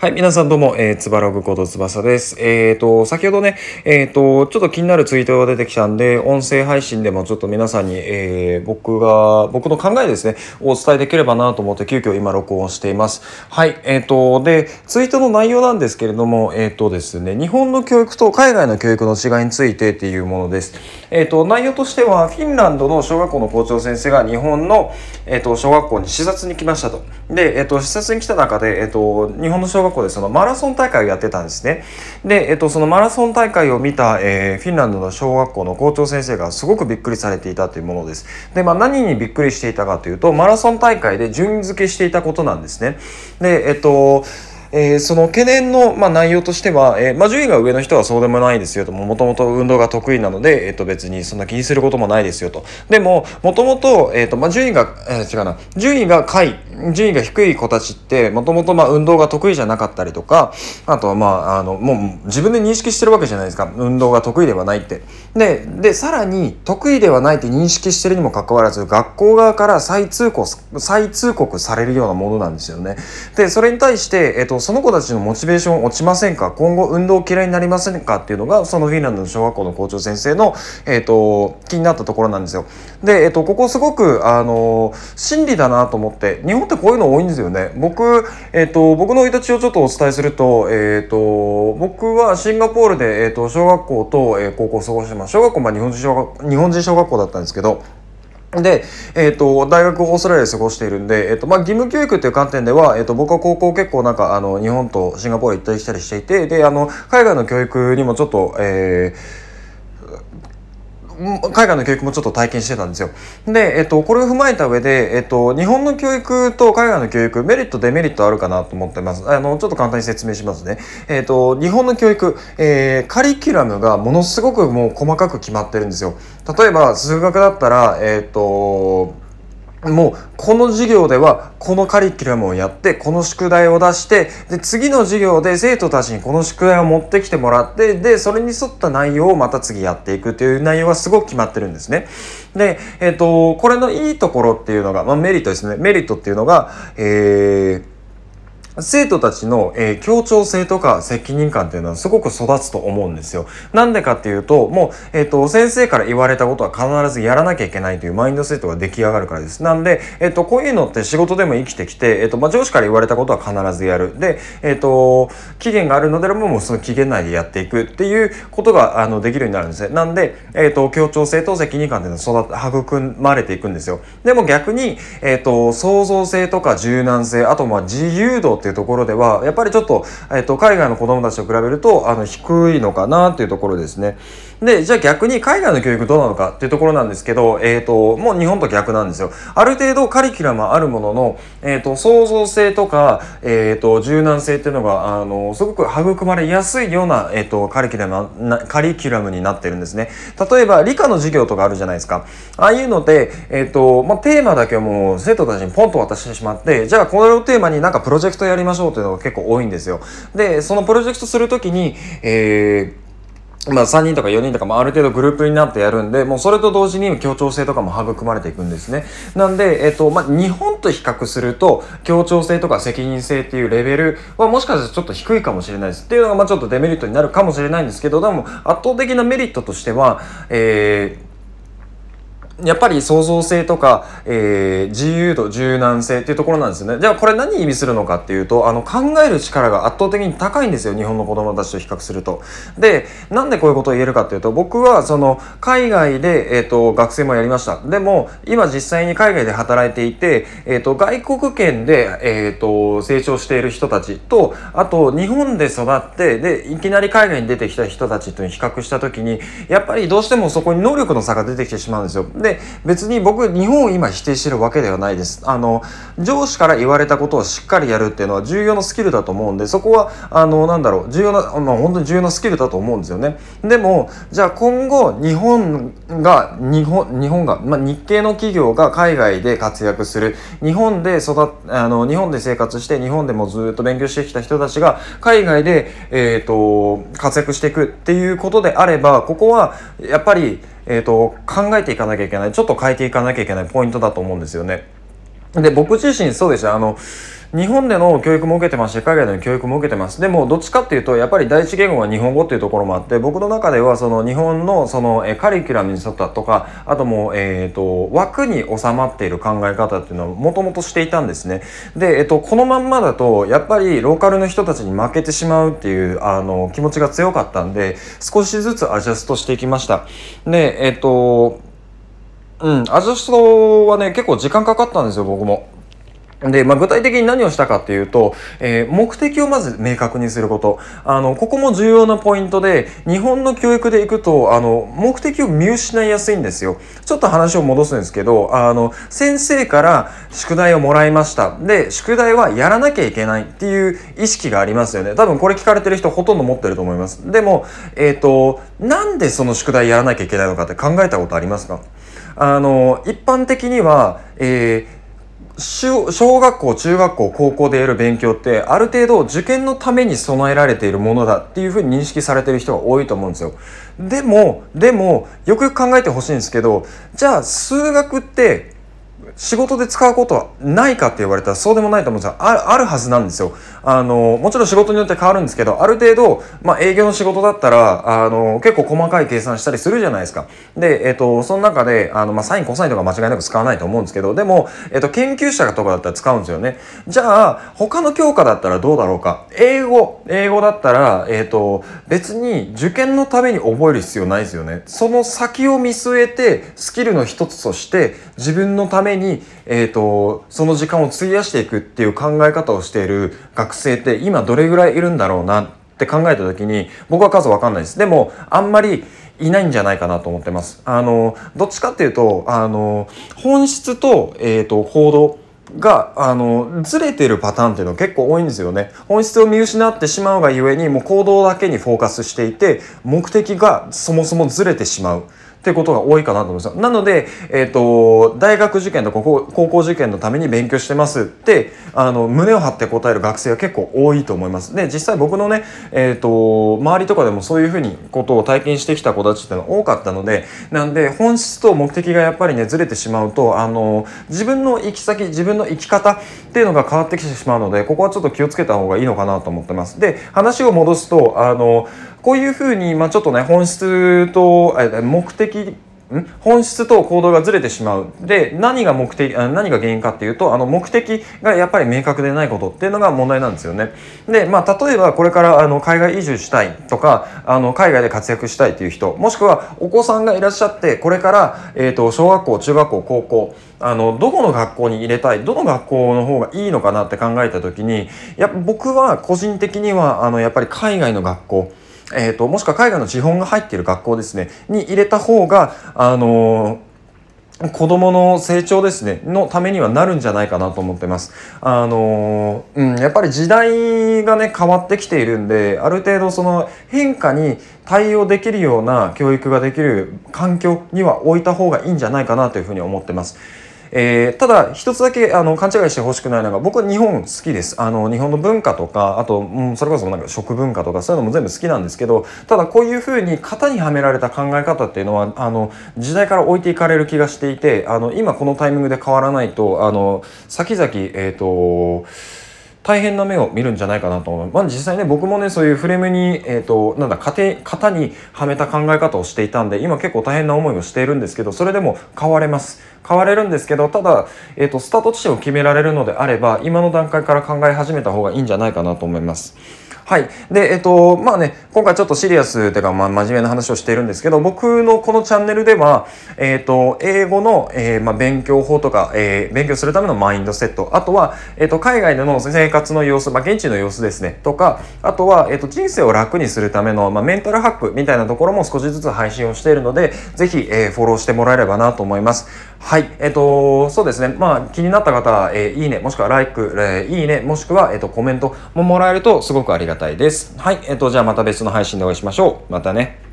はい、皆さんどうも、えー、つばらぐことつばさです。えっ、ー、と、先ほどね、えっ、ー、と、ちょっと気になるツイートが出てきたんで、音声配信でもちょっと皆さんに、えー、僕が、僕の考えですね、お伝えできればなと思って、急遽今録音しています。はい、えっ、と、で、ツイートの内容なんですけれども、えっ、とですね、日本の教育と海外の教育の違いについてっていうものです。えっ、と、内容としては、フィンランドの小学校の校長先生が日本の、えっ、と、小学校に視察に来ましたと。で、えっ、と、視察に来た中で、えっ、と、日本の小学校でそのマラソン大会をやってたんですね。で、えっと、そのマラソン大会を見た、えー、フィンランドの小学校の校長先生がすごくびっくりされていたというものです。で、まあ何にびっくりしていたかというと、マラソン大会で順位付けしていたことなんですね。で、えっと、えー、その懸念の、まあ、内容としては、えー、まあ、順位が上の人はそうでもないですよと、もともと運動が得意なので、えっ、ー、と、別にそんな気にすることもないですよと。でも、もともと、えっ、と、まあ、順位が、え違うな、順位が下位、順位が低い子たちって、もともと、まあ、運動が得意じゃなかったりとか、あとは、まあ、あの、もう自分で認識してるわけじゃないですか。運動が得意ではないって。で、で、さらに、得意ではないって認識してるにもかかわらず、学校側から再通告、再通告されるようなものなんですよね。で、それに対して、えっ、と、その子たちのモチベーション落ちませんか？今後運動嫌いになりませんか？っていうのがそのフィンランドの小学校の校長先生の、えーと、気になったところなんですよ。で、えーと、ここすごくあの真理だなと思って日本ってこういうの多いんですよね。僕、えーと、僕の生い立ちをちょっとお伝えすると,、えー、と僕はシンガポールで、えー、と小学校と、えー、高校を過ごしてます小学校は日本人小学日本人小学校だったんですけどで、えっ、ー、と、大学オーストラリアで過ごしているんで、えっ、ー、と、まあ、義務教育っていう観点では、えっ、ー、と、僕は高校結構なんか、あの、日本とシンガポール行ったり来たりしていて、で、あの、海外の教育にもちょっと、えー、海外の教育もちょっと体験してたんですよ。で、えっと、これを踏まえた上で、えっと、日本の教育と海外の教育、メリット、デメリットあるかなと思ってます。あの、ちょっと簡単に説明しますね。えっと、日本の教育、えー、カリキュラムがものすごくもう細かく決まってるんですよ。例えば、数学だったら、えっと、もうこの授業ではこのカリキュラムをやってこの宿題を出してで次の授業で生徒たちにこの宿題を持ってきてもらってでそれに沿った内容をまた次やっていくという内容はすごく決まってるんですね。で、えっ、ー、とこれのいいところっていうのが、まあ、メリットですねメリットっていうのが、えー生徒たちの、えー、協調性とか責任感っていうのはすごく育つと思うんですよ。なんでかっていうと、もう、えっ、ー、と、先生から言われたことは必ずやらなきゃいけないというマインドセットが出来上がるからです。なんで、えっ、ー、と、こういうのって仕事でも生きてきて、えっ、と、まあ、上司から言われたことは必ずやる。で、えっ、と、期限があるのであればもうその期限内でやっていくっていうことが、あの、できるようになるんですね。なんで、えっ、と、協調性と責任感っていうのは育、育まれていくんですよ。でも逆に、えっ、と、創造性とか柔軟性、あと、ま、自由度っていうところでは、やっぱりちょっと、えっと、海外の子どもたちと比べると、あの、低いのかなっていうところですね。で、じゃあ逆に海外の教育どうなのかっていうところなんですけど、えっ、ー、と、もう日本と逆なんですよ。ある程度カリキュラムあるものの、えっ、ー、と、創造性とか、えっ、ー、と、柔軟性っていうのが、あの、すごく育まれやすいような、えっ、と、カリキュラムな、カリキュラムになってるんですね。例えば、理科の授業とかあるじゃないですか。ああいうので、えっ、と、まあ、テーマだけをもう生徒たちにポンと渡してしまって、じゃあこれをテーマになんかプロジェクトやりましょうっていうのが結構多いんですよ。で、そのプロジェクトするときに、えー、まあ3人とか4人とかもある程度グループになってやるんで、もうそれと同時に協調性とかも育まれていくんですね。なんで、えっと、まあ日本と比較すると、協調性とか責任性っていうレベルはもしかしたらちょっと低いかもしれないです。っていうのがまあちょっとデメリットになるかもしれないんですけど、でも圧倒的なメリットとしては、えー、やっぱり創造性とか、えー、自由度、柔軟性っていうところなんですよね。じゃあこれ何意味するのかっていうと、あの考える力が圧倒的に高いんですよ。日本の子供たちと比較すると。で、なんでこういうことを言えるかっていうと、僕はその海外で、え、ー、と、学生もやりました。でも、今実際に海外で働いていて、え、ー、と、外国圏で、え、ー、と、成長している人たちと、あと、日本で育って、で、いきなり海外に出てきた人たちと比較したときに、やっぱりどうしてもそこに能力の差が出てきてしまうんですよ。で、で別に僕日本を今否定してるわけではないです。あの上司から言われたことをしっかりやるっていうのは重要なスキルだと思うんでそこはあのなんだろう重要なまあ本当に重要なスキルだと思うんですよね。でもじゃあ今後日本が日本日本が、まあ、日系の企業が海外で活躍する。日本で育あの日本で生活して日本でもずっと勉強してきた人たちが海外で、えーと活躍していくっていうことであればここはやっぱりえーと、考えていかなきゃいけないちょっと変えていかなきゃいけないポイントだと思うんですよね。で僕自身そうでしたあの日本での教育も受けてます。し海外での教育も受けてます。でもどっちかっていうとやっぱり第一言語は日本語っていうところもあって僕の中ではその日本のそのカリキュラムに沿ったとかあともう、えーと、枠に収まっている考え方っていうのはもともとしていたんですね。で、えーと、このまんまだとやっぱりローカルの人たちに負けてしまうっていうあの気持ちが強かったんで少しずつアジャストしていきました。でえっ、ー、とうんアジャストはね結構時間かかったんですよ僕も。で、まあ、具体的に何をしたかっていうと、えー、目的をまず明確にすること。あの、ここも重要なポイントで、日本の教育で行くと、あの、目的を見失いやすいんですよ。ちょっと話を戻すんですけど、あの、先生から宿題をもらいました。で、宿題はやらなきゃいけないっていう意識がありますよね。多分これ聞かれてる人ほとんど持ってると思います。でも、えっ、ー、と、なんでその宿題やらなきゃいけないのかって考えたことありますか？あの、一般的には、えー小学校中学校高校でやる勉強ってある程度受験のために備えられているものだっていうふうに認識されてる人が多いと思うんですよ。でもでもよくよく考えてほしいんですけどじゃあ数学って仕事で使うことはないかって言われたらそうでもないと思うんですよ。あるはずなんですよ。あのもちろん仕事によって変わるんですけどある程度、まあ、営業の仕事だったらあの結構細かい計算したりするじゃないですか。で、えっ、ー、とその中であの、まあ、サインコサインとか間違いなく使わないと思うんですけどでも、えっ、ー、と研究者とかだったら使うんですよね。じゃあ他の教科だったらどうだろうか。英語英語だったら、えっ、ー、と別に受験のために覚える必要ないですよね。その先を見据えてスキルの一つとして自分のために、にえっとその時間を費やしていくっていう考え方をしている学生って今どれぐらいいるんだろうなって考えた時に僕は数わかんないです。でもあんまりいないんじゃないかなと思ってます。あのどっちかっていうとあの本質と,、えーと、行動があのずれてるパターンっていうのは結構多いんですよね本質を見失ってしまうがゆえにもう行動だけにフォーカスしていて目的がそもそもずれてしまうってことが多いかなと思うんです。なので、えっ、ー、と、大学受験と高校高校受験のために勉強してますって、あの、胸を張って答える学生は結構多いと思います。で、実際僕のね、えっ、ー、と、周りとかでもそういうふうにことを体験してきた子たちっていうのは多かったので、なんで、本質と目的がやっぱりね、ずれてしまうと、あの、自分の行き先、自分の生き方っていうのが変わってきてしまうので、ここはちょっと気をつけた方がいいのかなと思ってます。で、話を戻すと、あの、こういうふうに、まあ、ちょっとね本質と目的本質と行動がずれてしまう。で、何が目的、何が原因かっていうと、あの、目的がやっぱり明確でないことっていうのが問題なんですよね。で、まあ、例えばこれからあの海外移住したいとか、あの、海外で活躍したいっていう人、もしくはお子さんがいらっしゃって、これから、えっ、ー、と、小学校、中学校、高校、あの、どこの学校に入れたい、どの学校の方がいいのかなって考えた時に、や僕は個人的には、あの、やっぱり海外の学校、えーと、もしくは海外の資本が入っている学校ですねに入れた方があのー子供の成長ですね、のためにはなるんじゃないかなと思ってます。あのうん、やっぱり時代がね、変わってきているんで、ある程度その変化に対応できるような教育ができる環境には置いた方がいいんじゃないかなというふうに思ってます。えー、ただ一つだけあの勘違いしてほしくないのが僕は日本好きです。あの日本の文化とかあと、うん、それこそなんか食文化とかそういうのも全部好きなんですけどただこういうふうに型にはめられた考え方っていうのはあの時代から置いていかれる気がしていてあの今このタイミングで変わらないとあの先々えっ、ー、と大変な目を見るんじゃないかなと思う。まあ実際ね、僕もね、そういうフレームに、えっ、ー、と、なんだ、型、型にはめた考え方をしていたんで、今結構大変な思いをしているんですけど、それでも変われます。変われるんですけど、ただ、えっ、ー、と、スタート地点を決められるのであれば、今の段階から考え始めた方がいいんじゃないかなと思います。はい。で、えっと、まあね、今回ちょっとシリアスというか、まあ、真面目な話をしているんですけど、僕のこのチャンネルでは、えっと、英語の、えー、まあ、勉強法とか、えー、勉強するためのマインドセット、あとは、えっと、海外での生活の様子、まあ、現地の様子ですね、とか、あとは、えっと、人生を楽にするための、まあ、メンタルハックみたいなところも少しずつ配信をしているので、ぜひ、えー、フォローしてもらえればなと思います。はい。えっと、そうですね。まあ、気になった方は、えー、いいね、もしくは like、えー、いいね、もしくは、えっと、コメントももらえるとすごくありがたいです。はい。えっと、じゃあまた別の配信でお会いしましょう。またね。